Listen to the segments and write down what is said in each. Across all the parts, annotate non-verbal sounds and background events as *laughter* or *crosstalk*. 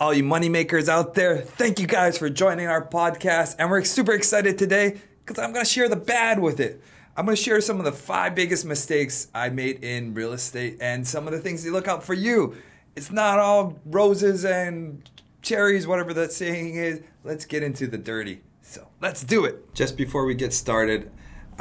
All you moneymakers out there. Thank you guys for joining our podcast. And we're super excited today because I'm going to share the bad with it. I'm going to share some of the five biggest mistakes I made in real estate and some of the things to look out for you. It's not all roses and cherries, whatever that saying is. Let's get into the dirty. So let's do it. Just before we get started,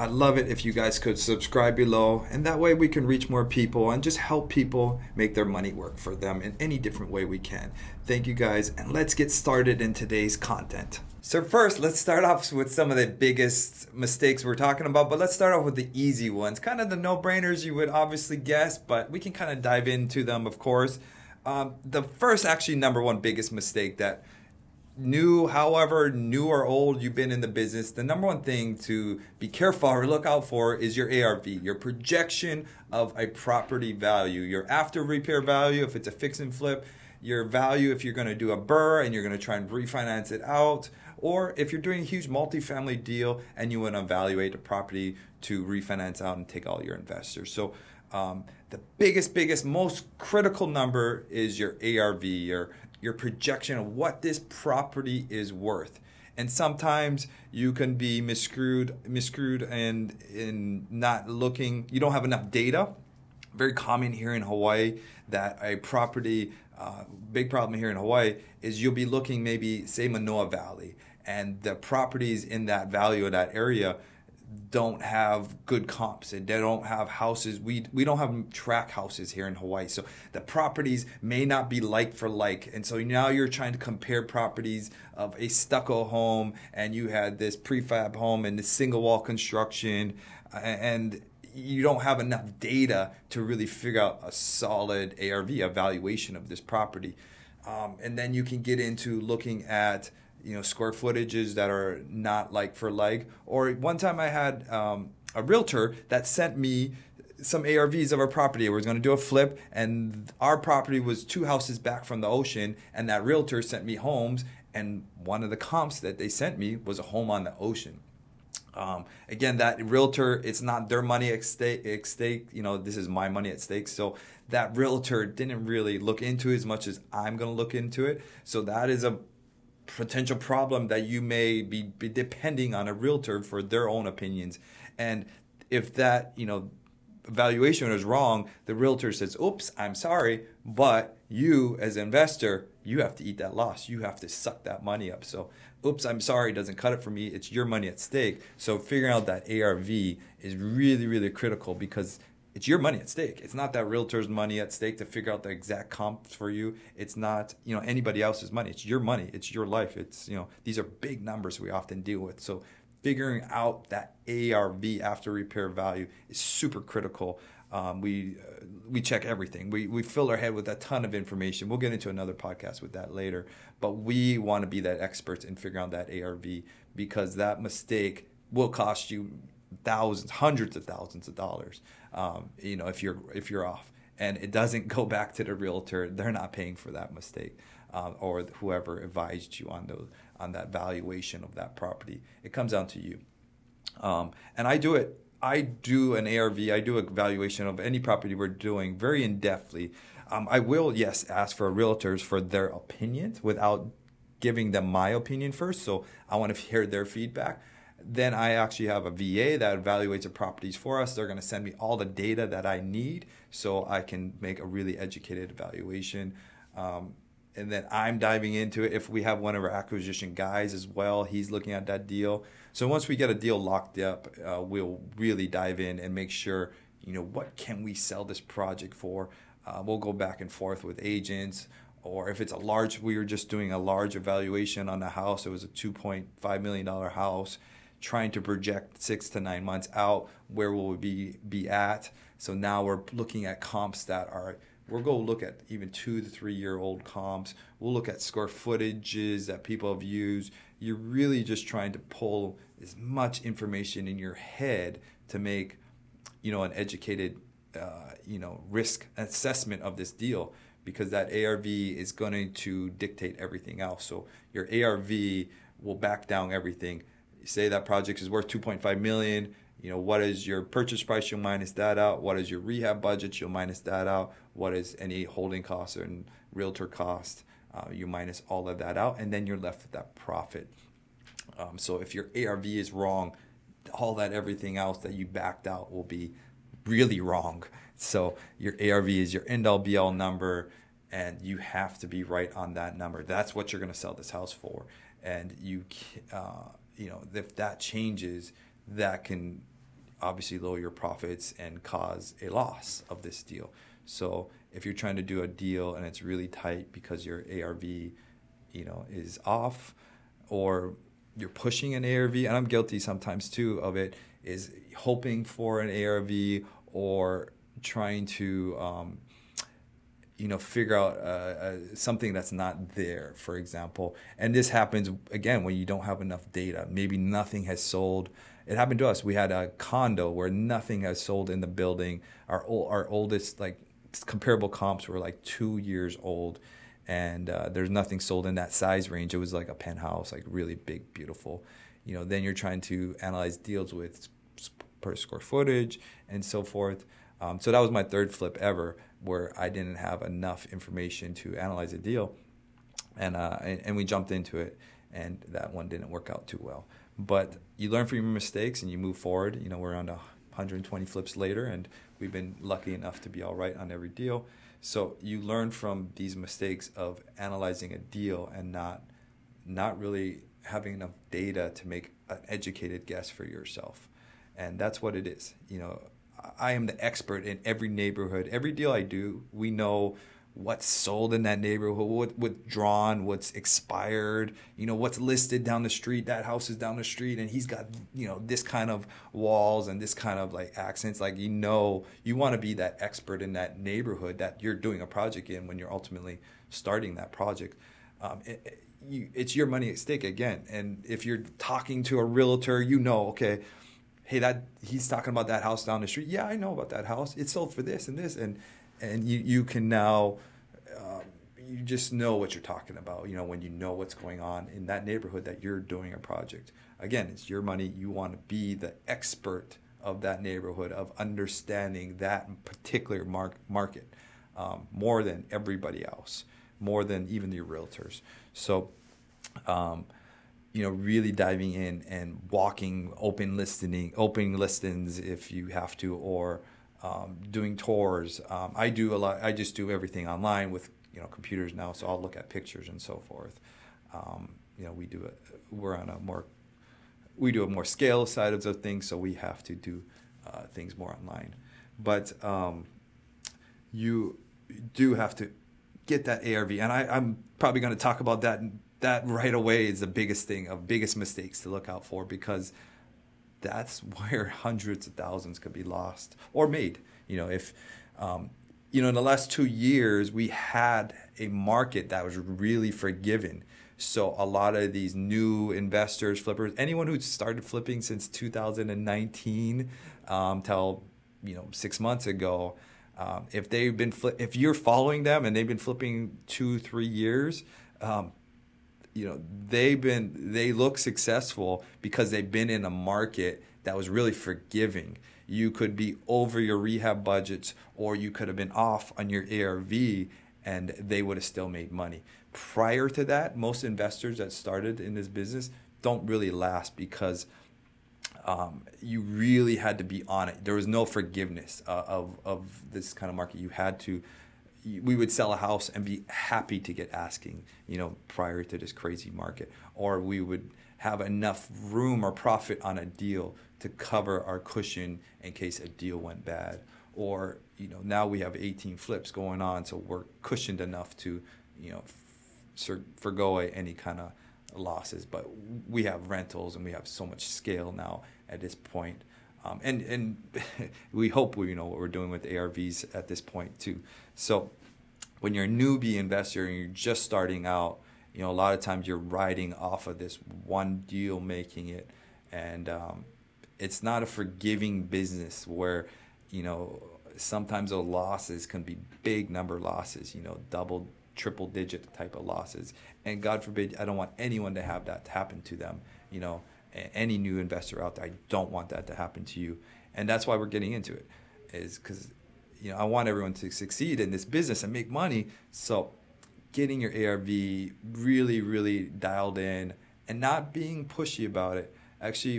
I'd love it if you guys could subscribe below, and that way we can reach more people and just help people make their money work for them in any different way we can. Thank you guys, and let's get started in today's content. So, first, let's start off with some of the biggest mistakes we're talking about, but let's start off with the easy ones. Kind of the no brainers you would obviously guess, but we can kind of dive into them, of course. Um, the first, actually, number one biggest mistake that new, however new or old you've been in the business, the number one thing to be careful or look out for is your ARV, your projection of a property value, your after repair value if it's a fix and flip, your value if you're going to do a BRRRR and you're going to try and refinance it out, or if you're doing a huge multifamily deal and you want to evaluate the property to refinance out and take all your investors. So um, the biggest, biggest, most critical number is your ARV, your your projection of what this property is worth. And sometimes you can be miscrewed, miscrewed, and in not looking. You don't have enough data. Very common here in Hawaii that a property, uh, big problem here in Hawaii is you'll be looking maybe say Manoa Valley, and the properties in that value of that area don't have good comps and they don't have houses. We we don't have track houses here in Hawaii. So the properties may not be like for like. And so now you're trying to compare properties of a stucco home and you had this prefab home and this single wall construction. And you don't have enough data to really figure out a solid ARV evaluation of this property. Um, and then you can get into looking at you know square footages that are not like for like. Or one time I had um, a realtor that sent me some ARVs of our property. We was going to do a flip, and our property was two houses back from the ocean, and that realtor sent me homes, and one of the comps that they sent me was a home on the ocean. Um, again, that realtor, it's not their money at stake, at stake. You know, this is my money at stake. So that realtor didn't really look into as much as I'm going to look into it. So that is a potential problem that you may be, be depending on a realtor for their own opinions. And if that, you know, valuation is wrong, the realtor says, "Oops, I'm sorry, but you as investor, you have to eat that loss. You have to suck that money up." So, "Oops, I'm sorry" doesn't cut it for me. It's your money at stake. So, figuring out that ARV is really really critical because it's your money at stake. It's not that realtor's money at stake to figure out the exact comps for you. It's not, you know, anybody else's money. It's your money. It's your life. It's, you know, these are big numbers we often deal with. So figuring out that ARV after repair value is super critical. Um, we uh, we check everything. We we fill our head with a ton of information. We'll get into another podcast with that later. But we want to be that experts in figuring out that ARV because that mistake will cost you thousands, hundreds of thousands of dollars. Um, you know, if you're if you're off, and it doesn't go back to the realtor, they're not paying for that mistake, um, or whoever advised you on those on that valuation of that property. It comes down to you. Um, and I do it. I do an ARV. I do a valuation of any property we're doing very in depthly. Um, I will, yes, ask for realtors for their opinions without giving them my opinion first. So I want to hear their feedback. Then I actually have a VA that evaluates the properties for us. They're going to send me all the data that I need so I can make a really educated evaluation. Um, and then I'm diving into it. If we have one of our acquisition guys as well, he's looking at that deal. So once we get a deal locked up, uh, we'll really dive in and make sure, you know, what can we sell this project for? Uh, we'll go back and forth with agents or if it's a large we were just doing a large evaluation on the house it was a 2.5 million dollar house trying to project six to nine months out where will we be be at. So now we're looking at comps that are we'll go look at even two to three year old comps. We'll look at square footages that people have used. You're really just trying to pull as much information in your head to make, you know, an educated, uh, you know, risk assessment of this deal because that ARV is going to dictate everything else. So your ARV will back down everything say that project is worth 2.5 million you know what is your purchase price you'll minus that out what is your rehab budget you'll minus that out what is any holding costs and realtor cost Uh, you minus all of that out, and then you're left with that profit. Um, so if your ARV is wrong, all that everything else that you backed out will be really wrong. So your ARV is your end all be all number, and you have to be right on that number. That's what you're going to sell this house for, and you, uh, you know, if that changes, that can obviously lower your profits and cause a loss of this deal. So if you're trying to do a deal and it's really tight because your ARV, you know, is off, or you're pushing an ARV, and I'm guilty sometimes too of it, is hoping for an ARV or trying to, um, you know, figure out uh, uh, something that's not there, for example. And this happens again when you don't have enough data. Maybe nothing has sold. It happened to us. We had a condo where nothing has sold in the building. Our our oldest like comparable comps were like two years old and uh, there's nothing sold in that size range. It was like a penthouse, like really big, beautiful. You know, then you're trying to analyze deals with per square footage and so forth. Um, so that was my third flip ever, where I didn't have enough information to analyze a deal, and uh, and, and we jumped into it, and that one didn't work out too well. But you learn from your mistakes and you move forward. You know, we're on 120 flips later, and we've been lucky enough to be all right on every deal. So you learn from these mistakes of analyzing a deal and not not really having enough data to make an educated guess for yourself. And that's what it is. You know, I am the expert in every neighborhood. Every deal I do, we know what's sold in that neighborhood, what withdrawn, what's expired, you know, what's listed down the street. That house is down the street and he's got, you know, this kind of walls and this kind of like accents. Like, you know, you want to be that expert in that neighborhood that you're doing a project in when you're ultimately starting that project. Um, it, it, you, it's your money at stake again. And if you're talking to a realtor, you know, okay, hey, that he's talking about that house down the street. Yeah, I know about that house. It sold for this and this. And and you you can now um, you just know what you're talking about you know when you know what's going on in that neighborhood that you're doing a project again it's your money you want to be the expert of that neighborhood of understanding that particular mar- market um, more than everybody else more than even your realtors so um, you know really diving in and walking open listening open listings if you have to or um, doing tours. Um, I do a lot. I just do everything online with you know computers now, so I'll look at pictures and so forth. Um, you know, we do it. We're on a more we do a more scale side of the things, so we have to do uh, things more online. But um, you do have to get that ARV, and I, I'm probably going to talk about that. That right away is the biggest thing of biggest mistakes to look out for because that's *laughs* where hundreds of thousands could be lost or made. You know, if um, you know, in the last two years, we had a market that was really forgiving. So a lot of these new investors, flippers, anyone who started flipping since 2019 um, till you know six months ago, um, if they've been if you're following them and they've been flipping two three years, um, you know they've been they look successful because they've been in a market that was really forgiving. You could be over your rehab budgets or you could have been off on your arv and they would have still made money. Prior to that most investors that started in this business don't really last because um, you really had to be on it. There was no forgiveness uh, of, of this kind of market. You had to we would sell a house and be happy to get asking, you know, prior to this crazy market, or we would have enough room or profit on a deal to cover our cushion in case a deal went bad, or you know, now we have 18 flips going on, so we're cushioned enough to, you know, forgo any kind of losses. But we have rentals and we have so much scale now at this point. Um, and and *laughs* we hope we know what we're doing with ARVs at this point too. So when you're a newbie investor and you're just starting out, you know, a lot of times you're riding off of this one deal making it. And um, it's not a forgiving business where, you know, sometimes those losses can be big number losses, you know, double, triple digit type of losses. And God forbid, I don't want anyone to have that happen to them, you know, any new investor out there. I don't want that to happen to you. And that's why we're getting into it, is because you know, I want everyone to succeed in this business and make money. So getting your ARV really, really dialed in and not being pushy about it. Actually,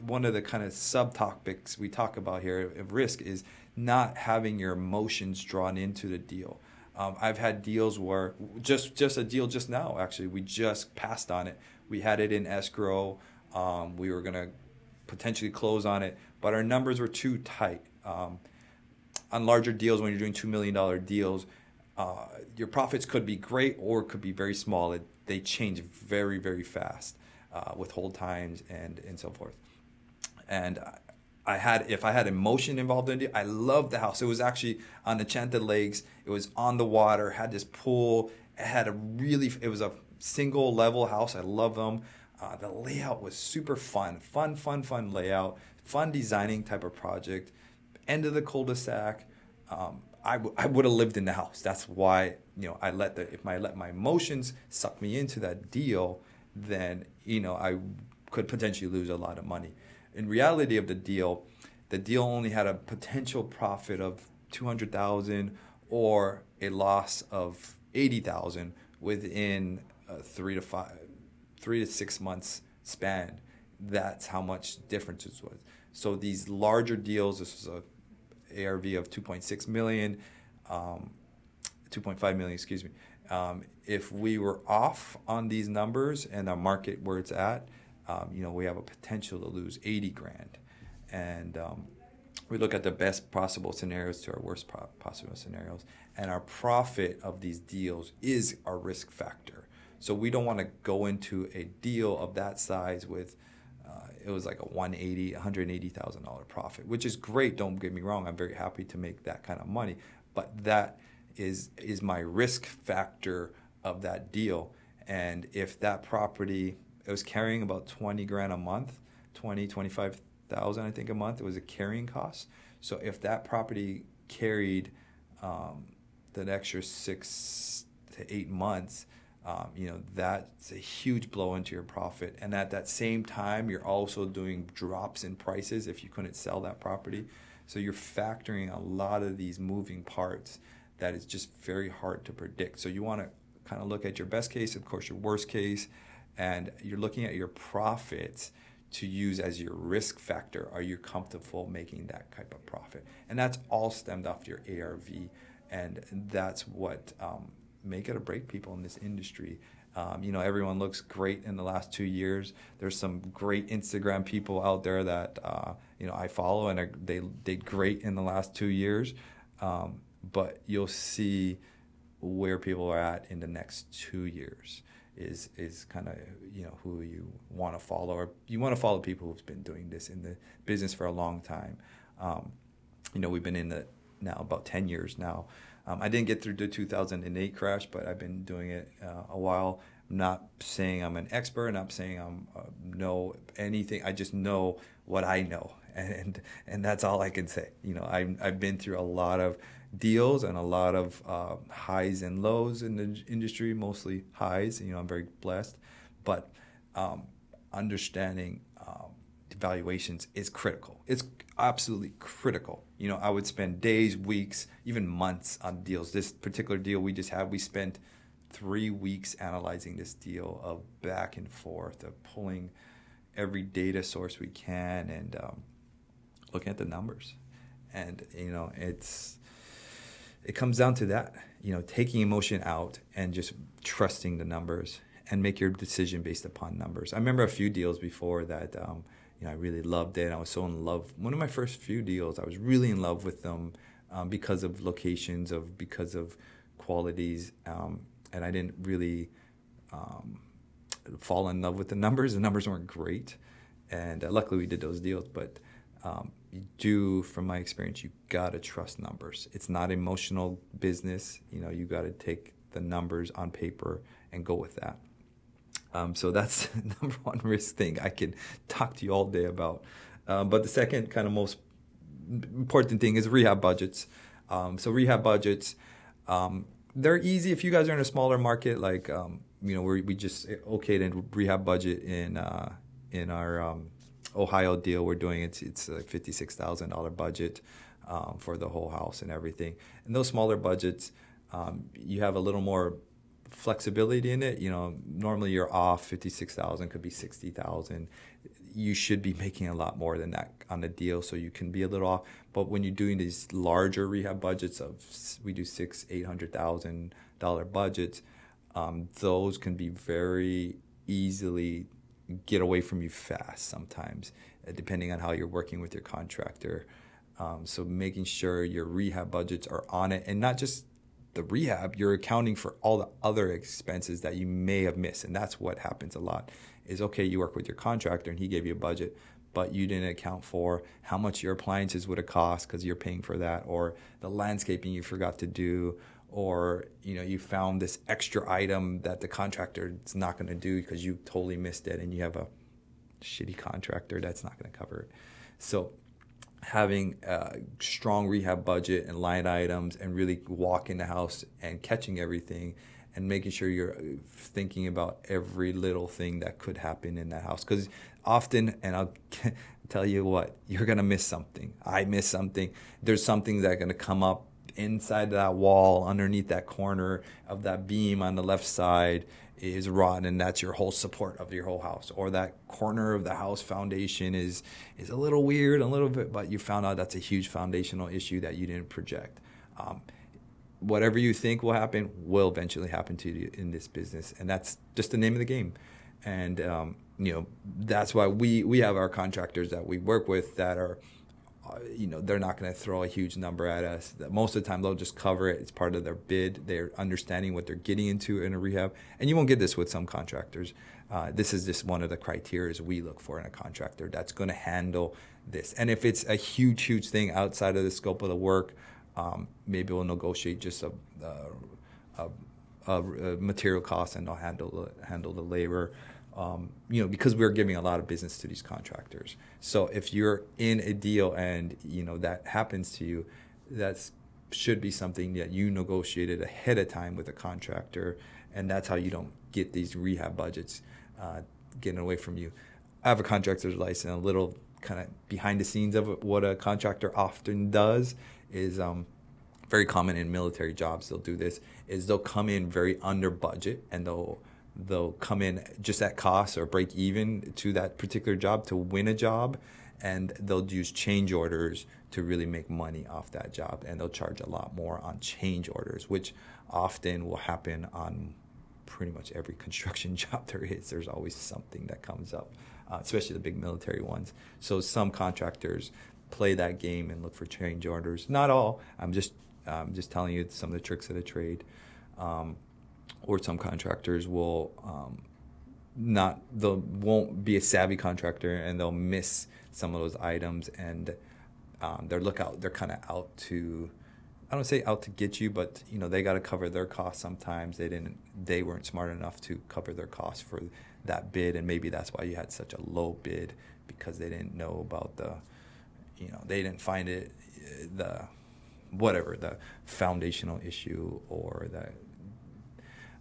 one of the kind of subtopics we talk about here of risk is not having your emotions drawn into the deal. Um, I've had deals where just just a deal just now. Actually, we just passed on it. We had it in escrow. Um, we were gonna potentially close on it, but our numbers were too tight. Um, on larger deals, when you're doing two million dollar deals, uh, your profits could be great or could be very small. It, they change very very fast uh, with hold times and and so forth. And I had if I had emotion involved in it, I loved the house. It was actually on the Enchanted Lakes. It was on the water. Had this pool. It had a really. It was a single level house. I love them. Uh, the layout was super fun, fun, fun, fun layout, fun designing type of project. End of the cul-de-sac. Um, I, w- I would have lived in the house. That's why you know I let the if I let my emotions suck me into that deal, then you know I could potentially lose a lot of money in reality of the deal, the deal only had a potential profit of 200,000 or a loss of 80,000 within a 3 to 5 3 to 6 months span. That's how much difference it was. So these larger deals, this was a ARV of 2.6 million, um, 2.5 million, excuse me. Um, if we were off on these numbers and the market where it's at, um, you know, we have a potential to lose 80 grand. And um, we look at the best possible scenarios to our worst possible scenarios. And our profit of these deals is our risk factor. So we don't want to go into a deal of that size with, uh, it was like a 180, $180,000 profit, which is great. Don't get me wrong. I'm very happy to make that kind of money. But that is, is my risk factor of that deal. And if that property it was carrying about 20 grand a month 20 25000 i think a month it was a carrying cost so if that property carried um, that extra six to eight months um, you know that's a huge blow into your profit and at that same time you're also doing drops in prices if you couldn't sell that property so you're factoring a lot of these moving parts that is just very hard to predict so you want to kind of look at your best case of course your worst case and you're looking at your profits to use as your risk factor. Are you comfortable making that type of profit? And that's all stemmed off your ARV, and that's what um, make it or break people in this industry. Um, you know, everyone looks great in the last two years. There's some great Instagram people out there that uh, you know I follow, and are, they did great in the last two years. Um, but you'll see where people are at in the next two years is is kind of you know who you want to follow or you want to follow people who've been doing this in the business for a long time um, you know we've been in the now about 10 years now um, i didn't get through the 2008 crash but i've been doing it uh, a while. I'm not saying i'm an expert. Not saying i'm uh, know anything. I just know what i know. *laughs* And and that's all i can say. You know I've i've been through a lot of deals and a lot of uh, highs and lows in the industry, mostly highs. You know, I'm very blessed, but um, understanding valuations is critical. It's absolutely critical. You know, I would spend days, weeks, even months on deals. This particular deal we just had, we spent three weeks analyzing this deal of back and forth of pulling every data source we can and um, looking at the numbers. And you know, it's it comes down to that, you know, taking emotion out and just trusting the numbers and make your decision based upon numbers. I remember a few deals before that, um, you know, I really loved it. I was so in love. One of my first few deals, I was really in love with them um, because of locations, of because of qualities, um, and I didn't really um, fall in love with the numbers. The numbers weren't great, and uh, luckily we did those deals. But um, you do, from my experience, you gotta trust numbers. It's not emotional business. You know, you gotta take the numbers on paper and go with that. Um, so that's *laughs* number one risk thing I can talk to you all day about. Um, but the second kind of most important thing is rehab budgets. Um, so rehab budgets, um, they're easy if you guys are in a smaller market. Like um, you know, we we just okayed a rehab budget in uh, in our um, Ohio deal we're doing, it's it's a fifty six thousand dollar budget for the whole house and everything. And those smaller budgets, you have a little more flexibility in it. You know, normally you're off fifty six thousand, could be sixty thousand. You should be *laughs* making a lot more than that on a deal, so you can be a little off. But when you're doing these larger rehab budgets of we do six, eight hundred thousand dollar budgets, um, those can be very easily get away from you fast sometimes, uh, depending on how you're working with your contractor. Um, so making sure your rehab budgets are on it, and not just the rehab, you're accounting for all the other expenses that you may have missed, and that's what happens a lot. Is okay, you work with your contractor and he gave you a budget, but you didn't account for how much your appliances would have cost because you're paying for that, or the landscaping you forgot to do, or you know you found this extra item that the contractor is not going to do because you totally missed it and you have a shitty contractor that's not going to cover it so having a strong rehab budget and line items and really walking the house and catching everything and making sure you're thinking about every little thing that could happen in that house. Because often and i'll *laughs* tell you what you're going to miss something. I miss something. There's something that's going to come up inside that wall, underneath that corner of that beam on the left side is rotten and that's your whole support of your whole house. Or that corner of the house foundation is is a little weird a little bit but you found out that's a huge foundational issue that you didn't project. Um, whatever you think will happen will eventually happen to you in this business and that's just the name of the game. And um, you know that's why we we have our contractors that we work with that are you know they're not going to throw a huge number at us. Most of the time, they'll just cover it. It's part of their bid. They're understanding what they're getting into in a rehab, and you won't get this with some contractors. Uh, this is just one of the criteria we look for in a contractor that's going to handle this. And if it's a huge, huge thing outside of the scope of the work, um, maybe we'll negotiate just a, a, a, a material cost and they'll handle the, handle the labor um, you know, because we're giving a lot of business to these contractors. So if you're in a deal and you know that happens to you, that should be something that you negotiated ahead of time with a contractor, and that's how you don't get these rehab budgets uh, getting away from you. I have a contractor's license. A little kind of behind the scenes of what a contractor often does is um, very common in military jobs. They'll do this is they'll come in very under budget and they'll they'll come in just at cost or break even to that particular job to win a job and they'll use change orders to really make money off that job and they'll charge a lot more on change orders which often will happen on pretty much every *laughs* construction job there is. There's always something that comes up uh, especially the big military ones. So some contractors play that game and look for change orders. Not all. I'm just i'm just telling you some of the tricks of the trade. Um, or some contractors will um, not they won't be a savvy contractor and they'll miss some of those items and um, they're lookout they're kind of out to I don't say out to get you but you know they got to cover their costs sometimes. They didn't they weren't smart enough to cover their costs for that bid and maybe that's why you had such a low bid because they didn't know about the you know they didn't find it the whatever the foundational issue or the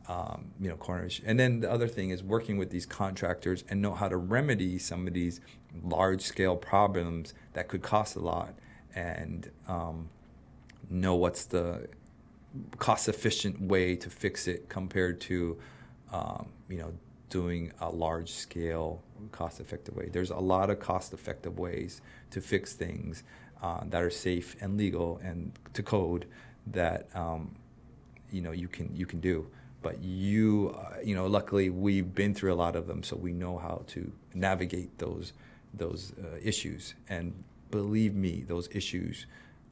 um, you know, corners. And then the other thing is working with these contractors and know how to remedy some of these large scale problems that could cost a lot and um, know what's the cost efficient way to fix it compared to, um, you know, doing a large scale cost effective way. There's a lot of cost effective ways to fix things uh, that are safe and legal and to code that, um, you know, you can, you can do but you uh, you know luckily we've been through a lot of them so we know how to navigate those those uh, issues. And believe me those issues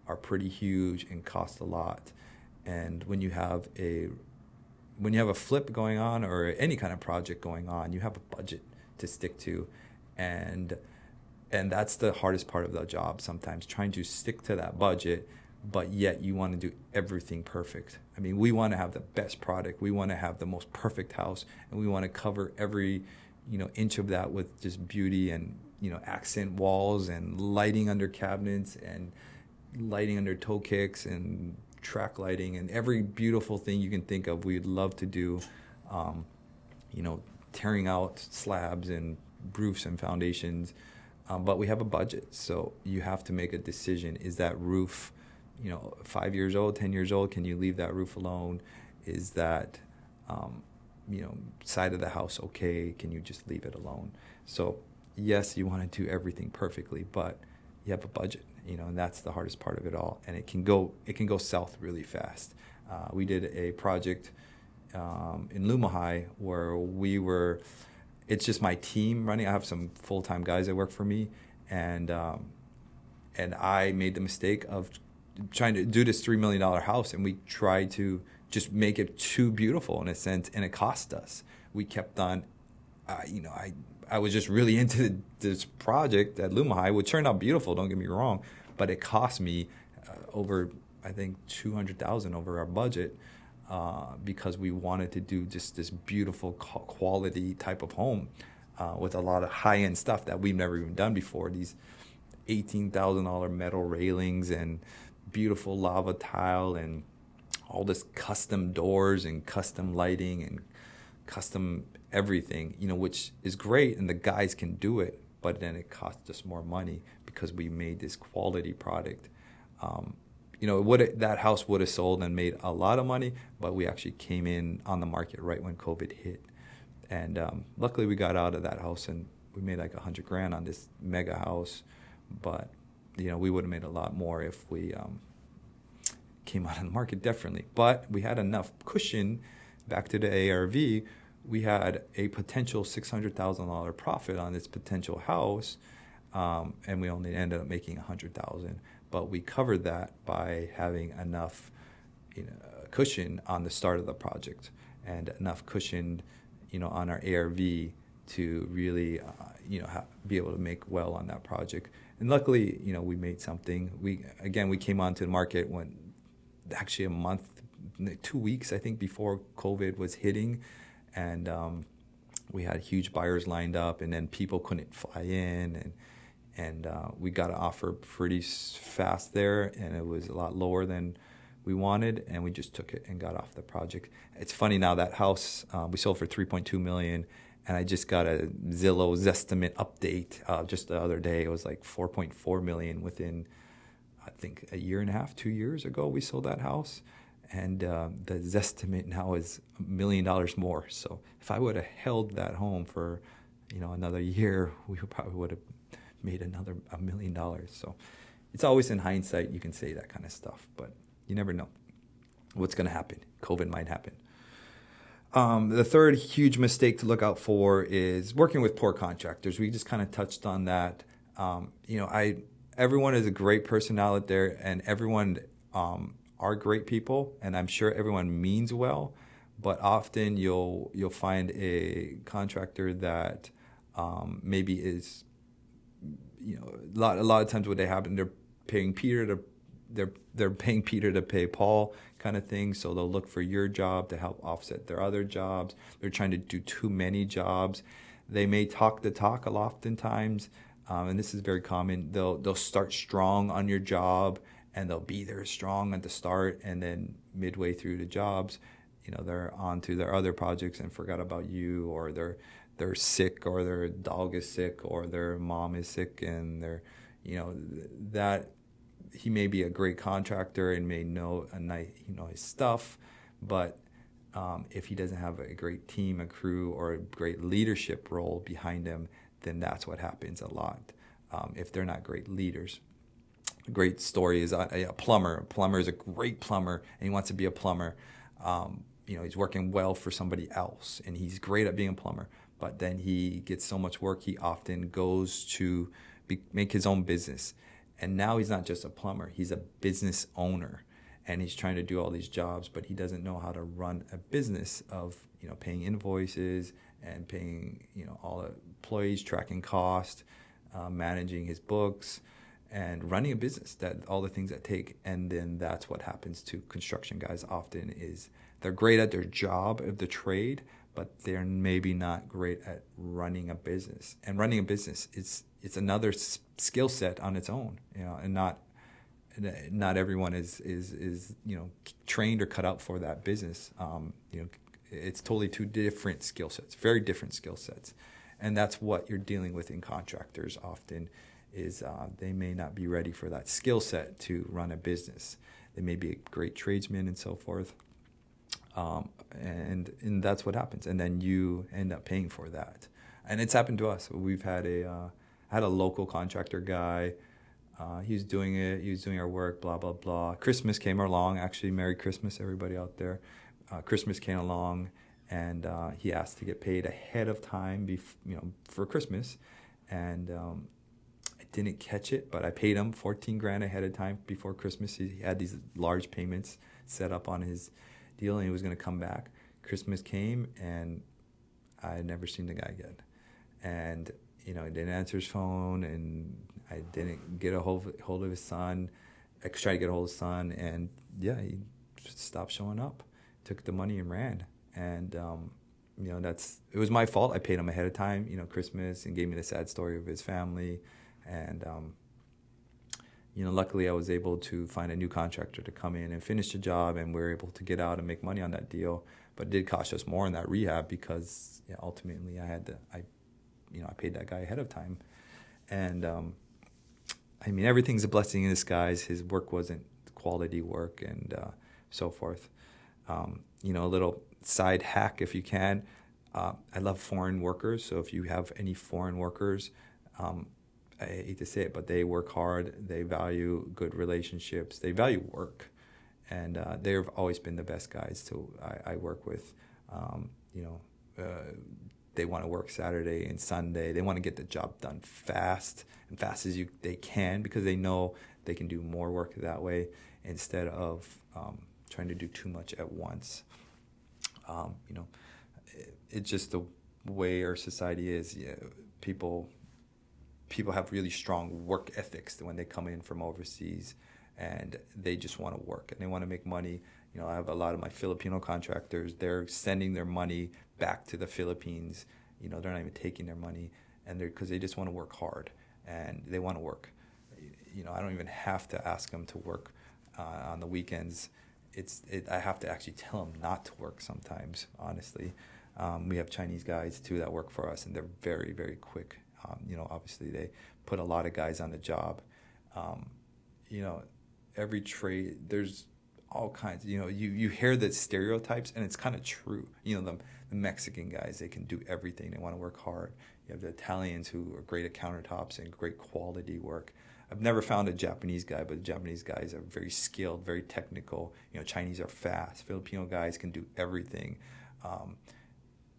are pretty huge and cost a lot. And when you have a when you have a flip going on or any kind of project going on you have a budget to stick to. And and that's the hardest part of the job sometimes trying to stick to that budget but yet you want to do everything perfect. I mean, we want to have the best product. We want to have the most perfect house, and we want to cover every, you know, inch of that with just beauty and you know accent walls and lighting under cabinets and lighting under toe kicks and track lighting and every beautiful thing you can think of. We'd love to do, um, you know, tearing out slabs and roofs and foundations. Um, but we have a budget, so you have to make a decision: is that roof you know, five years old, ten years old, can you leave that roof alone? Is that um, you know, side of the house okay? Can you just leave it alone? So yes, you want to do everything perfectly, but you have a budget, you know, and that's the hardest part of it all. And it can go it can go south really fast. Uh, we did a project um, in Lumahai where we were. It's just my team running. I have some full time guys that work for me, and um, and I made the mistake of trying to do this three million dollar house, and we tried to just make it too beautiful in a sense, and it cost us. We kept on, uh, you know, I I was just really *laughs* into this project at Lumahai, which turned out beautiful. Don't get me wrong, but it cost me uh, over I think two hundred thousand over our budget. Uh, because we wanted to do just this beautiful quality type of home uh, with a lot of high end stuff that we've never even done before. These eighteen thousand dollar metal railings and beautiful lava tile and all this custom doors and custom lighting and custom everything, you know, which is great and the guys can do it, but then it costs us more money because we made this quality product. Um, you know, would that house would have sold and made a lot of money, but we actually came in on the market right when COVID hit, and um, luckily we got out of that house and we made like a hundred grand on this mega house, but you know we would have made a lot more if we um, came out of the market differently. But we had enough cushion back to the ARV. We had a potential six hundred thousand dollar profit on this potential house, um, and we only ended up making a hundred thousand. But we covered that by having enough, you know, cushion on the start of the project and enough cushion, you know, on our ARV to really, uh, you know, ha- be able to make well on that project. And luckily, you know, we made something. We again, we came onto the market when actually a month, two weeks, I think, before COVID was hitting, and um, we had huge buyers lined up, and then people couldn't fly in, and and uh, we got an offer pretty fast there, and it was a lot lower than we wanted, and we just took it and got off the project. It's funny now that house uh, we sold for 3.2 million, and I just got a Zillow Zestimate update uh, just the other day. It was like 4.4 million within I think a year and a half, two years ago, we sold that house, and uh, the estimate now is a million dollars more. So if I would have held that home for, you know, another year, *laughs* we probably would have made another a million dollars. So it's always in hindsight you can say that kind of stuff, but you never know what's going to happen. COVID might happen. Um, the third huge mistake to look out for is working with poor contractors. We just kind of touched on that. Um, you know, I everyone is a great person out there, and everyone um, are great people, and I'm sure everyone means well. But often you'll you'll find a contractor that um, maybe is, you know, a lot a lot of times what they happen they're paying Peter to they're they're paying Peter to pay Paul kind of thing. So they'll look for your job to help offset their other jobs. They're trying to do too many jobs. They may talk the talk a lot oftentimes, um, and this is very common. They'll they'll start strong on your job, and they'll be there strong at the start, and then midway through the jobs, you know, they're on to their other projects and forgot about you, or they're they're sick, or their dog is sick, or their mom is sick, and they're, you know, that he may be a great contractor and may know a nice, you know, his stuff, but um, if he doesn't have a great team, a crew, or a great leadership role behind him, then that's what happens a lot um, if they're not great leaders. A great story is a, a, plumber. A plumber is a great plumber, and he wants to be a plumber. Um, you know, he's working well for somebody else, and he's great at being a plumber. But then he gets so much work, he often goes to be, make his own business. And now he's not just a plumber; he's a business owner, and he's trying to do all these jobs, but he doesn't know how to run a business of you know paying invoices and paying you know all the employees, tracking cost, uh, managing his books, and running a business. That all the things that take, and then that's what happens to construction guys. Often is they're great at their job of the trade, but they're maybe not great at running a business. And running a business, it's it's another s- skill set on its own, you know, and not not everyone is is is you know trained or cut out for that business. Um, you know, it's totally two different skill sets, very different skill sets, and that's what you're dealing with in contractors often. Is uh, they may not be ready for that skill set to run a business. They may be a great tradesman and so forth, Um, and and that's what happens, and then you end up paying for that, and it's happened to us. We've had a uh, had a local contractor guy. Uh, he was doing it. He was doing our work. Blah blah blah. Christmas came along. Actually, Merry Christmas, everybody out there. Uh, Christmas came along, and uh, he asked to get paid ahead of time, bef- you know, for Christmas, and um, I didn't catch it, but I paid him fourteen grand ahead of time before Christmas. He had these large payments set up on his deal, and he was going to come back. Christmas came, and I had never seen the guy again, and you know, he didn't answer his phone, and I didn't get a hold of, hold of his son. I tried to get a hold of his son, and yeah, he stopped showing up. Took the money and ran, and um, you know that's it was my fault. I paid him ahead of time, you know, Christmas, and gave me the sad story of his family, and um, you know, luckily I was able to find a new contractor to come in and finish the job, and we were able to get out and make money on that deal. But it did cost us more in that rehab because ultimately I had to, I, you know, I paid that guy ahead of time, and um, I mean everything's a blessing in disguise. His work wasn't quality work and uh, so forth. Um, you know, a little side hack if you can. Uh, I love foreign workers, so if you have any foreign workers, um, I hate to say it, but they work hard. They value good relationships. They value work, and uh, they've always been the best guys to I, I work with. Um, you know, uh, they want to work Saturday and Sunday. They want to get the job done fast and fast as you they can because they know they can do more work that way instead of um, trying to do too much at once. Um, you know, it, it's just the way our society is. Yeah, people people have really strong work ethics when they come in from overseas and they just want to work and they want to make money. You know, I have a lot of my Filipino contractors, they're sending their money back to the Philippines. You know, they're not even taking their money and they're because they just want to work hard and they want to work. You know, I don't even have to ask them to work uh, on the weekends. It's it, I have to actually tell them not to work sometimes. Honestly, um, we have Chinese guys too that work for us, and they're very very quick um, you know, obviously they put a lot of guys on the job. Um, you know, every trade there's all kinds. You know, you you hear the stereotypes, and it's kind of true. You know, the, the Mexican guys they can do everything. They want to work hard. You have the Italians who are great at countertops and great quality work. I've never found a Japanese guy, but the Japanese guys are very skilled, very technical. You know, Chinese are fast. Filipino guys can do everything. Um,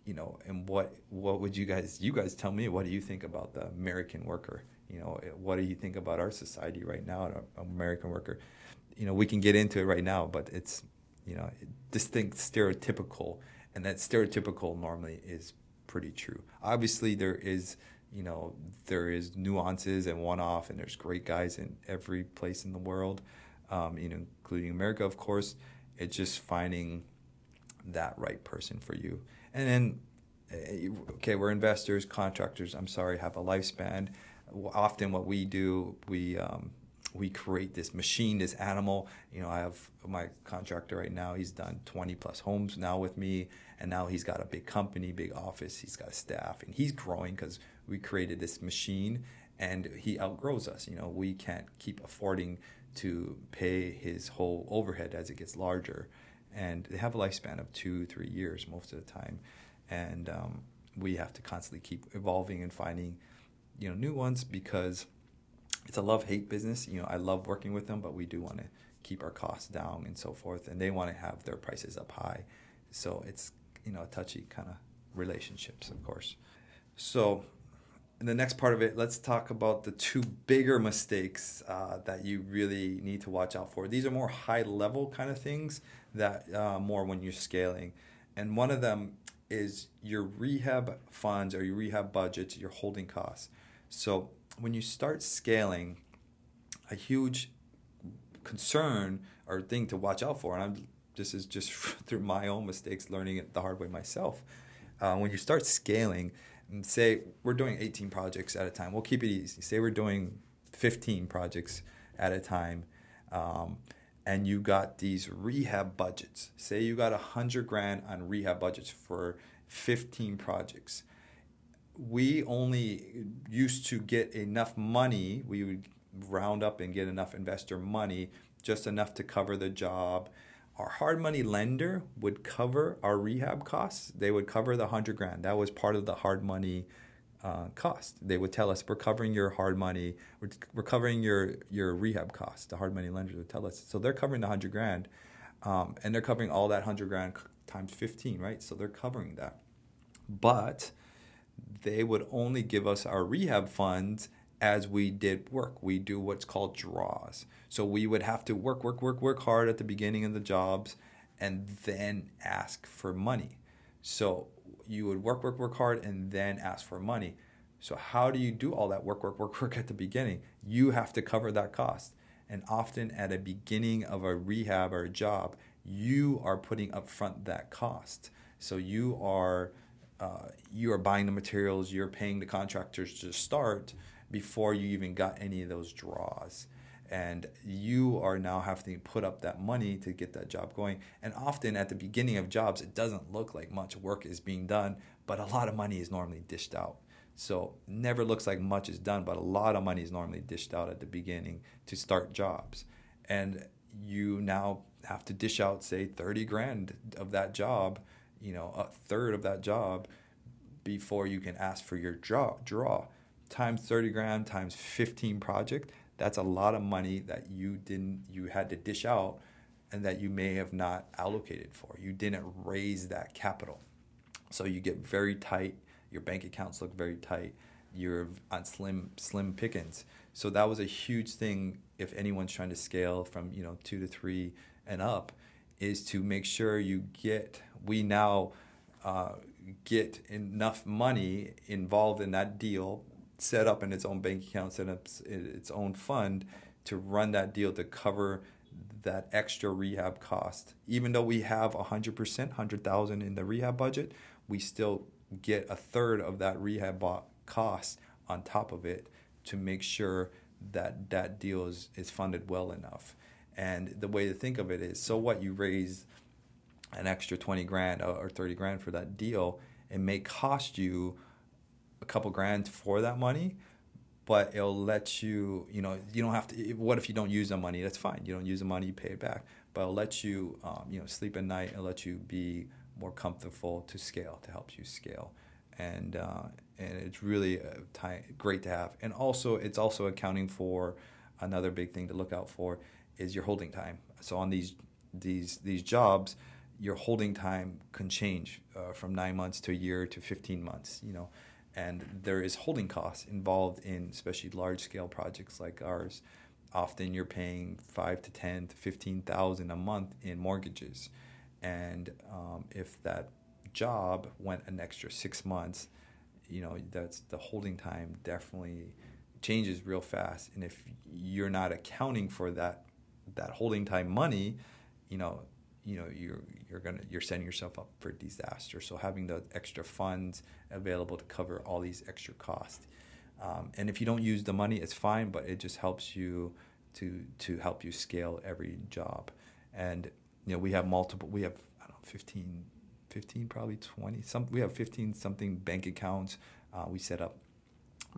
you know, and what what would you guys you guys tell me? What do you think about the American worker? You know, what do you think about our society right now, an American worker? You know, we can get into it right now, but it's you know distinct stereotypical, and that stereotypical normally is pretty true. Obviously, there is you know there is nuances and one off, and there's great guys in every place in the world, um, you know, including America, of course. It's just finding that right person for you and then, eh, okay, we're investors, contractors. I'm sorry, have a lifespan. Often, what we do, we um, we create this machine, this animal. You know, I have my contractor right now. He's done 20 plus homes now with me, and now he's got a big company, big office. He's got staff, and he's growing because we created this machine, and he outgrows us. You know, we can't keep affording to pay his whole overhead as it gets larger and they have a lifespan of two, three years most of the time, and um, we have to constantly keep evolving and finding, you know, new ones because it's a love hate business. You know, I love working with them, but we do want to keep our costs down and so forth, and they want to have their prices up high, so it's you know a touchy kind of relationships, of course. So in the next part of it, let's talk about the two bigger mistakes uh, that you really need to watch out for. These are more high level kind of things that uh, more when you're scaling. And one of them is your rehab funds or your rehab budgets, your holding costs. So when you start scaling, a huge concern or thing to watch out for, and I'm this is just *laughs* through my own mistakes, learning it the hard way myself. Uh, when you start scaling, and say we're doing 18 projects at a time, we'll keep it easy. Say we're doing 15 projects at a time. Um, and you got these rehab budgets. Say you got a hundred grand on rehab budgets for 15 projects. We only used to get enough money. We would round up and get enough investor money, just enough to cover the job. our hard money lender would cover our rehab costs. They would cover the hundred grand. That was part of the hard money uh, cost. They would tell us, "We're covering your hard money. We're, covering your your rehab costs." The hard money lenders would tell us, so they're covering the hundred grand, um, and they're covering all that hundred grand times fifteen, right? So they're covering that, but they would only give us our rehab funds as we did work. We do what's called draws. So we would have to work, work, work, work hard at the beginning of the jobs and then ask for money. So you would work, work, work hard and then ask for money. So how do you do all that work, work, work, *laughs* work at the beginning? You have to cover that cost. And often at a beginning of a rehab or a job, you are putting up front that cost. So you are uh, you are buying the materials, you're paying the contractors to start before you even got any of those draws and you are now having to put up that money to get that job going. And often at the beginning of jobs, it doesn't look like much work is being done, but a lot of money is normally dished out. So never looks like much is done, but a lot of money is normally dished out at the beginning to start jobs. And you now have to dish out, say, 30 grand of that job, you know, a third of that job before you can ask for your draw. draw. Times 30 grand times 15 project that's a lot of money that you didn't you had to dish out and that you may have not allocated for. You didn't raise that capital. So you get very tight, your bank accounts look very tight, you're on slim slim pickings. So that was a huge thing if anyone's trying to scale from, you know, 2 to 3 and up is to make sure you get we now uh, get enough money involved in that deal set up in its own bank account, set up its own fund to run that deal to cover that extra rehab cost. Even though we have 100%, 100,000 in the rehab budget, we still get a third of that rehab cost on top of it to make sure that that deal is, is funded well enough. And the way to think of it is so what you raise an extra 20 grand or 30 grand for that deal, it may cost you a couple grand for that money but it'll let you you know you don't have to what if you don't use the money? That's fine. You don't use the money you pay it back. But it'll let you um, you know sleep at night. And let you be more comfortable to scale to help you scale. And uh, and it's really great to have. And also it's also accounting for another big thing to look out for is your holding time. So on these these these jobs your holding time can change uh, from nine months to a year to 15 months you know? And there is holding costs involved in especially large scale projects like ours. Often you're paying five to ten to fifteen thousand a month in mortgages. And um, if that job went an extra six months you know that's the holding time definitely changes real fast. And if you're not accounting for that that holding time money you know you know you're you're gonna you're setting yourself up for disaster. So having the extra funds available to cover all these extra costs, um, and if you don't use the money, it's fine, but it just helps you to to help you scale every job. And you know we have multiple. We have I don't know 15, 15 probably twenty. Some we have fifteen something bank accounts. Uh, we set up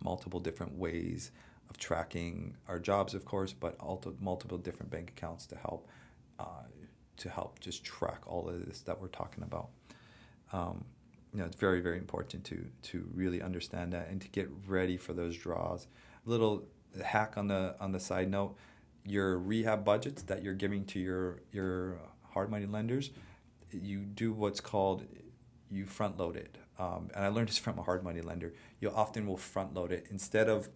multiple different ways of tracking our jobs, of course, but also multiple different bank accounts to help uh, to help just track all of this that we're talking about. Um, you know, it's very very important to to really understand that and to get ready for those draws. A little hack on the on the side note: your rehab budgets that you're giving to your your hard money lenders, you do what's called you front load it. Um, and I learned this from a hard money lender. You often will front load it instead of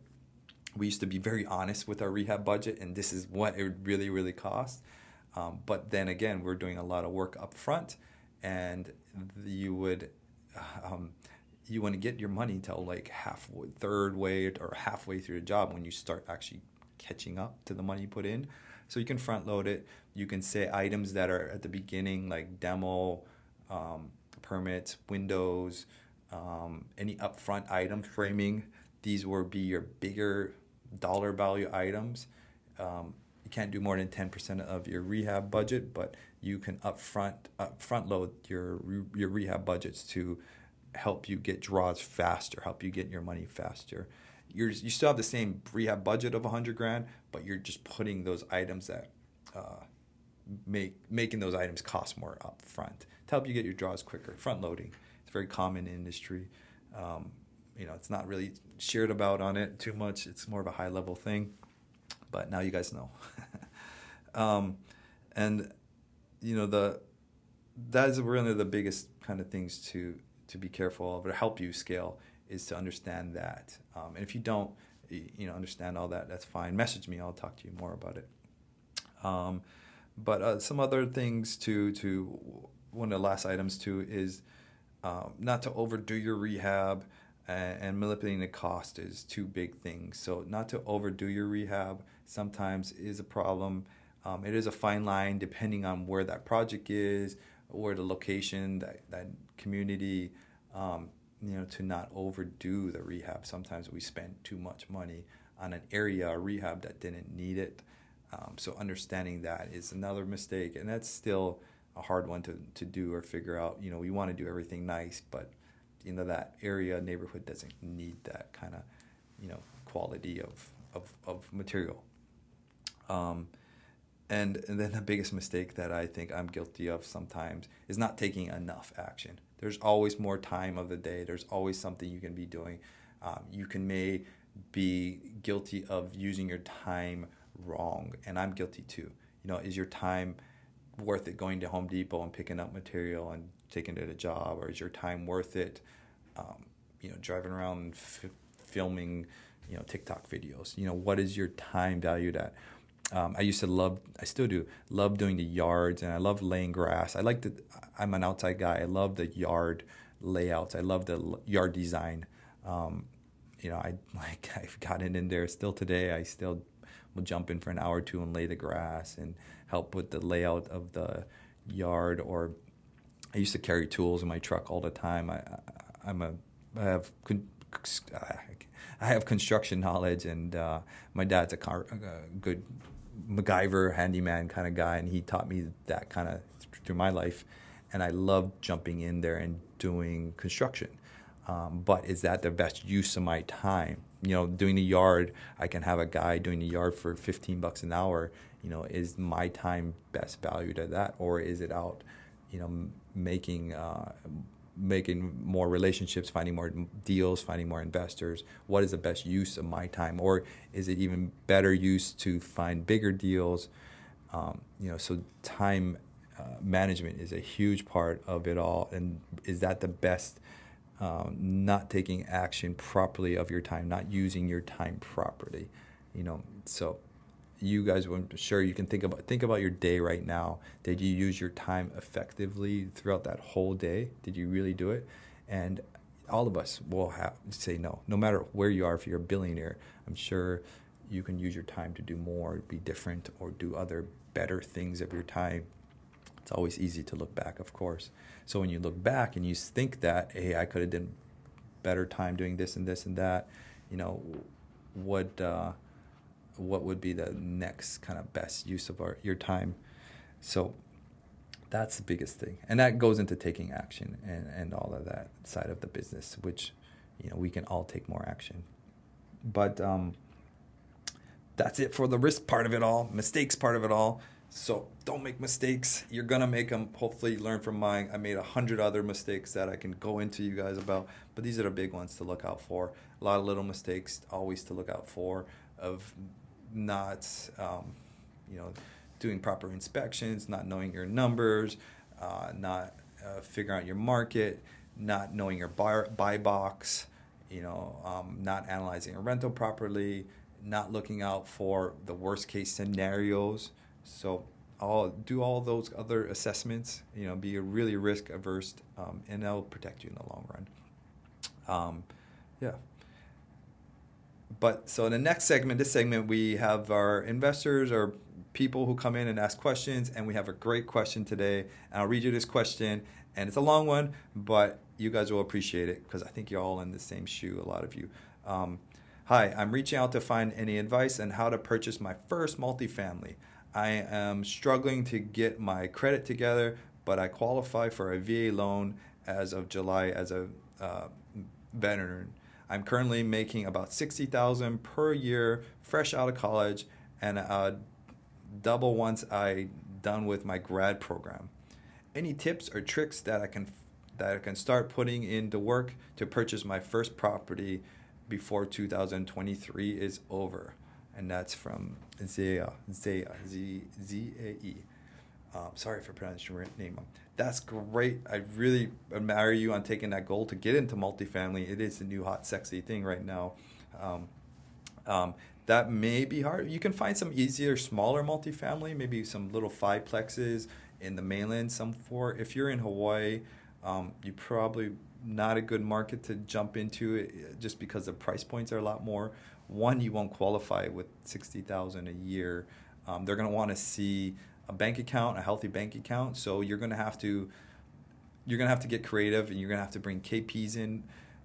we used to be very honest with our rehab budget and this is what it really really cost um, but then again, we're doing a lot of work up front, and you would um, you want to get your money till like half third way or halfway through the job when you start actually catching up to the money you put in. So you can front load it. You can say items that are at the beginning like demo, um, permits, windows, um, any upfront item framing. These will be your bigger dollar value items. You can't do more than 10% of your rehab budget, but you can upfront front load your your rehab budgets to help you get draws faster, help you get your money faster. You're, you still have the same rehab budget of 100 grand, but you're just putting those items that uh, make making those items cost more up front to help you get your draws quicker. Front loading. It's very common in industry. Um, you know, it's not really shared about on it too much. It's more of a high level thing, but now you guys know. *laughs* um, and you know the that is really the biggest kind of things to to be careful of or help you scale is to understand that. Um, and if you don't, you know, understand all that, that's fine. Message me. I'll talk to you more about it. Um, but uh, some other things to to one of the last items too is um, not to overdo your rehab and, manipulating the cost is two big things. So not to overdo your rehab sometimes is a problem. Um, it is a fine line depending on where that project is, or the location, that that community. Um, you know, to not overdo the rehab. Sometimes we spend too much money on an area or rehab that didn't need it. Um, so understanding that is another mistake, and that's still a hard one to, to do or figure out. You know, we want to do everything nice, but you know that area neighborhood doesn't need that kind of you know quality of of, of material. Um, and, and then the biggest mistake that I think I'm guilty of sometimes is not taking enough action. There's always more time of the day. There's always something you can be doing. Um, you can may be guilty of using your time wrong, and I'm guilty too. You know, is your time worth it going to Home Depot and picking up material and taking it to a job, or is your time worth it? Um, you know, driving around f- filming, you know, TikTok videos. You know, what is your time valued at? Um, I used to love, I still do, love doing the yards, and I love laying grass. I like the, I'm an outside guy. I love the yard layouts. I love the yard design. Um, you know, I *laughs* like I've gotten in there still today. I still will jump in for an hour or two and lay the grass and help with the layout of the yard. Or I used to carry tools in my truck all the time. I, am a I have I have construction knowledge, and uh, my dad's a, car, a good MacGyver handyman kind of guy, and he taught me that kind of through my life. And I love jumping in there and doing construction. Um, but is that the best use of my time? You know, doing the yard, I can have a guy doing the yard for 15 bucks an hour. You know, is my time best valued at that, or is it out, you know, making uh, making more relationships, finding more deals, finding more investors? What is the best use of my time, or is it even better use to find bigger deals? Um, you know, so time uh, management is a huge part of it all, and is that the best? Um, not taking action properly of your time, not using your time properly, you know. So you guys I'm sure you can think about think about your day right now. Did you use your time effectively throughout that whole day? Did you really do it? And all of us will have say no. No matter where you are, if you're a billionaire, I'm sure you can use your time to do more, be different, or do other better things of your time. It's always easy to look back, of course. So when you look back and you think that, hey, I could have done better time doing this and this and that, you know, what uh, what would be the next kind of best use of our your time. So that's the biggest thing, and that goes into taking action and and all of that side of the business, which you know we can all take more action. But um, that's it for the risk part of it all, mistakes part of it all. So don't make mistakes. You're gonna make them. Hopefully, learn from mine. I made a hundred other mistakes that I can go into you guys about, but these are the big ones to look out for. A lot of little mistakes always to look out for of not, um, you know, doing proper inspections, not knowing your numbers, uh, not uh, figuring out your market, not knowing your buy, buy box, you know, um, not analyzing a rental properly, not looking out for the worst case scenarios. So all do all those other assessments. You know, be a really risk averse, um, and that'll protect you in the long run. Um, yeah but so in the next segment, this segment, we have our investors or people who come in and ask questions, and we have a great question today. And I'll read you this question, and it's a long one, but you guys will appreciate it because I think you're all in the same shoe, a lot of you. Um, Hi, I'm reaching out to find any advice on how to purchase my first multifamily. I am struggling to get my credit together, but I qualify for a VA loan as of July as a uh, veteran. I'm currently making about 60,000 per year fresh out of college and uh, double once I done with my grad program. Any tips or tricks that I can that I can start putting into work to purchase my first property before 2023 is over? And that's from Zaya, Zaya, Z Z A E. Um, sorry for pronouncing your name. That's great. I really admire you on taking that goal to get into multifamily. It is a new hot, sexy thing right now. Um, um, that may be hard. You can find some easier, smaller multifamily, maybe some little fiveplexes in the mainland. Some for if you're in Hawaii, um, you probably not a good market to jump into it just because the price points are a lot more. One, you won't qualify with sixty thousand a year. Um, they're going to want to see a bank account, a healthy bank account. So you're going to have to you're going to have to get creative, and you're going to have to bring KPs in.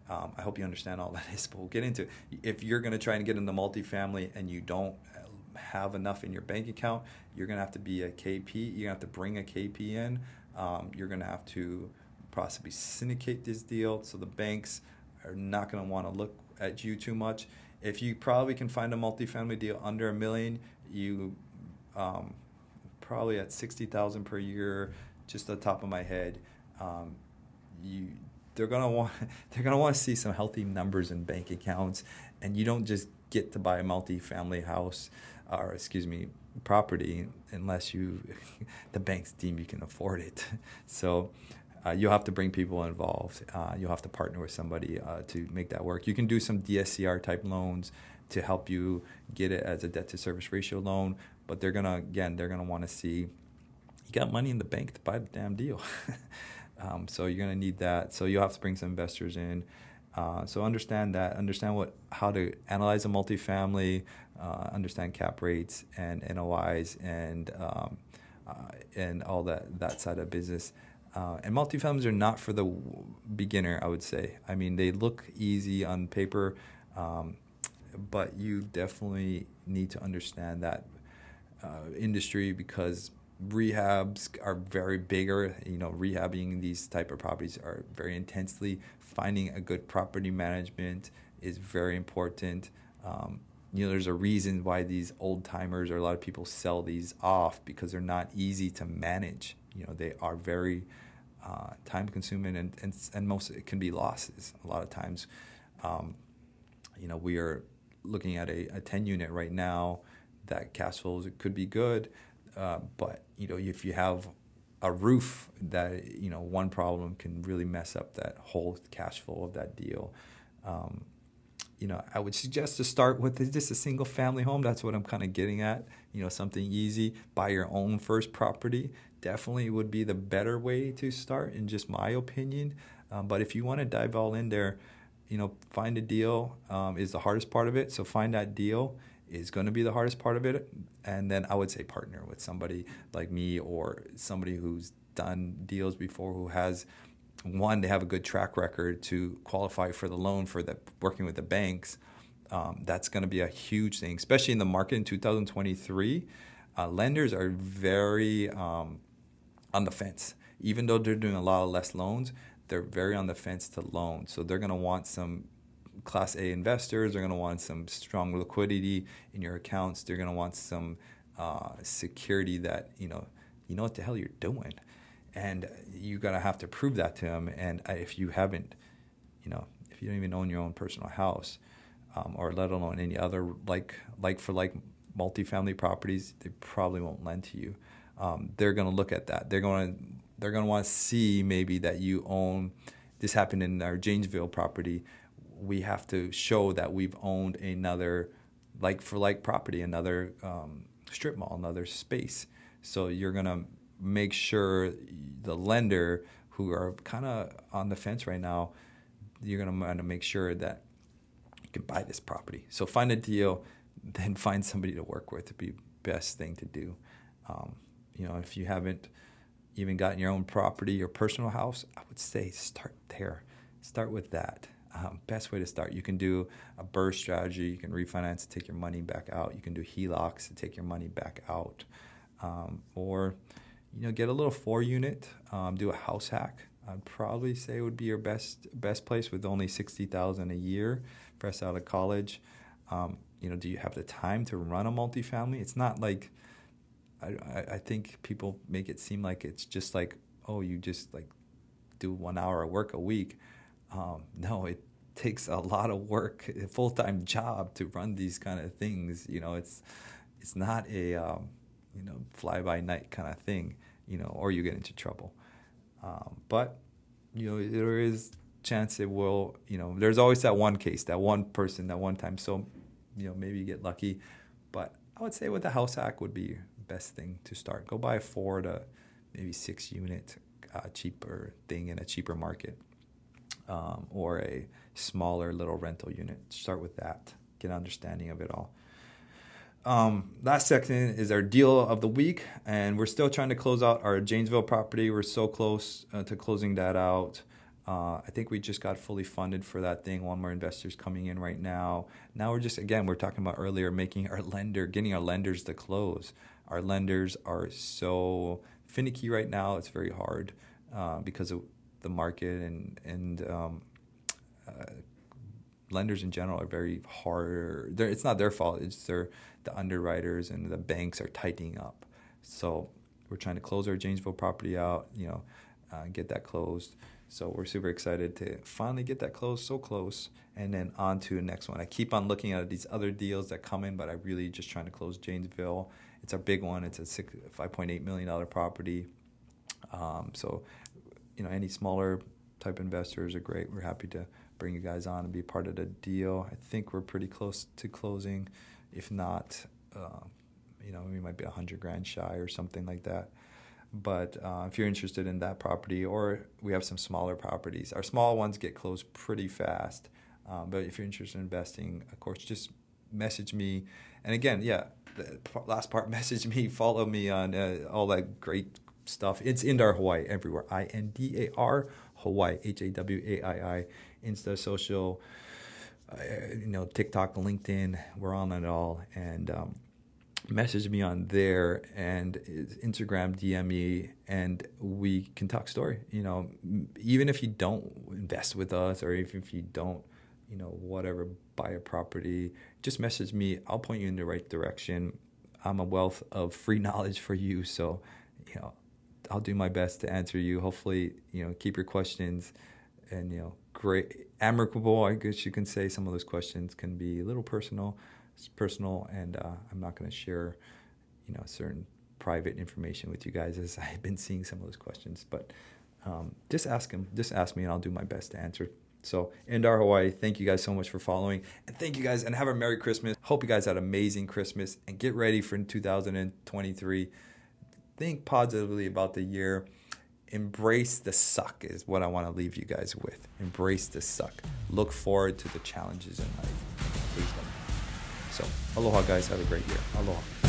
Um, I hope you understand all that *laughs* is, but we'll get into it. If you're going to try and get into the multifamily and you don't have enough in your bank account, you're going to have to be a KP. You're going to have to bring a KP in. Um, you're going to have to possibly syndicate this deal. So the banks are not going to want to look at you too much. If you probably can find a multifamily deal under a million, you um, probably at sixty thousand per year, just the top of my head. Um, you they're gonna want *laughs* they're gonna want to see some healthy numbers in bank accounts, and you don't just get to buy a multi-family house, or excuse me, property unless you *laughs* the banks deem you can afford it. *laughs* So. Uh, you'll have to bring people involved. Uh, you'll have to partner with somebody uh, to make that work. You can do some DSCR type loans to help you get it as a debt to service ratio loan, but they're gonna again they're gonna want to see you got money in the bank to buy the damn deal. *laughs* Um, so you're to need that. So you'll have to bring some investors in. Uh, so understand that. Understand what how to analyze a multifamily. Uh, understand cap rates and NOIs and um, uh, and all that that side of business. Uh, and multifamilies are not for the beginner, I would say. I mean, they look easy on paper, um, but you definitely need to understand that uh, industry because rehabs are very bigger. You know rehabbing these type of properties are very intensely. Finding a good property management is very important. Um, you know there's a reason why these old timers or a lot of people sell these off because they're not easy to manage. You know they are very uh, time consuming and, and and most it can be losses a lot of times. Um, you know we are looking at a, a 10 unit right now that cash flows could be good uh, but you know, if you have a roof that you know one problem can really mess up that whole cash flow of that deal. Um, you know, I would suggest to start with just a single family home. That's what I'm kind of getting at. You know, something easy. Buy your own first property. Definitely would be the better way to start, in just my opinion. Um, but if you want to dive all in there, you know, find a deal um, is the hardest part of it. So find that deal is going to be the hardest part of it. And then I would say partner with somebody like me or somebody who's done deals before who has one they have a good track record to qualify for the loan for the working with the banks. Um, that's going to be a huge thing, especially in the market in 2023. Uh, lenders are very um, on the fence, even though they're doing a lot of less loans. They're very on the fence to loan, so they're going to want some Class A investors are going to want some strong liquidity in your accounts. They're going to want some uh, security that you know you know what the hell you're doing, and you're going to have to prove that to them. And if you haven't, you know, if you don't even own your own personal house, um, or let alone any other like like for like multifamily properties, they probably won't lend to you. Um, they're going to look at that. They're going to they're going to want to see maybe that you own. This happened in our Janesville property we have to show that we've owned another like for like property, another um, strip mall, another space. So you're gonna make sure the lender who are kind of on the fence right now, you're gonna want to make sure that you can buy this property. So find a deal, then *laughs* find somebody to work with. To be best thing to do. Um, you know, if you haven't even gotten your own property or personal house, I would say start there. Start with that um, best way to start. You can do a BRRRR strategy. You can refinance to take your money back out. You can do HELOCs to take your money back out, um, or you know get a little four unit. Um, do a house hack. I'd probably say would be your best best place with only sixty thousand a year, fresh out of college. Um, you know, do you have the time to run a multifamily? It's not like I, I think people make it seem like it's just like, oh, you just like do one hour of work a week. Um, no, it takes a lot of work, a full time job to run these kind of things. You know, it's it's not a um, you know fly by night kind of thing. You know, or you get into trouble. Um, but you know, there is chance it will. You know, there's always that one case, that one person, that one time. So, you know, maybe you get lucky. But I would say with the house hack would be best thing to start. Go buy a four to maybe six unit uh, cheaper thing in a cheaper market, um, or a smaller little rental unit. Start with that. Get an understanding of it all. Um, last section is our deal of the week, and we're still trying to close out our Janesville property. We're so close uh, to closing that out. Uh, I think we just got fully funded for that thing. One more investors coming in right now. Now we're just again we're talking about earlier making our lender, getting our lenders to close. Our lenders are so finicky right now. It's very hard uh, because of the market and and um, lenders in general are very hard. It's not their fault. It's their the underwriters and the banks are tightening up. So we're trying to close our Janesville property out. You know, uh, get that closed. So we're super excited to finally get that closed, so close, and then on to the next one. I keep on looking at these other deals that come in, but I really just trying to close Janesville. It's a big one. It's a six, $5.8 million property. Um, so, you know, any smaller type investors are great. We're happy to bring you guys on and be part of the deal. I think we're pretty close to closing. If not, uh, you know, we might be a hundred grand shy or something like that. But uh, if you're interested in that property, or we have some smaller properties, our small ones get closed pretty fast. Um, but if you're interested in investing, of course, just message me. And again, yeah, the last part, *laughs* message me, follow me on uh, all that great stuff. It's Indar Hawaii everywhere. I N D A R Hawaii, H A W A I I, Insta, social, uh, you know, TikTok, LinkedIn. We're on it all. And um, message me on there and Instagram DM me and we can talk story. You know, even if you don't invest with us or even if you don't, you know, whatever, buy a property, just message me. I'll point you in the right direction. I'm a wealth of free *laughs* knowledge for you. So, you know, I'll do my best to answer you. Hopefully, you know, keep your questions and, you know, great, amicable, I guess you can say. Some of those questions can be a little personal it's personal, and uh, I'm not going to share, you know, certain private information with you guys as *laughs* I've been seeing some of those questions. But um, just ask them, just ask me, and I'll do my best to answer. So, Indar Hawaii, thank you guys so much for following, and thank you guys, and have a Merry Christmas. Hope you guys had an amazing Christmas, and get ready for 2023. Think positively about the year. Embrace the suck is what I want to leave you guys with. Embrace the suck. Look forward to the challenges in life. So, aloha, guys. Have a great year. Aloha.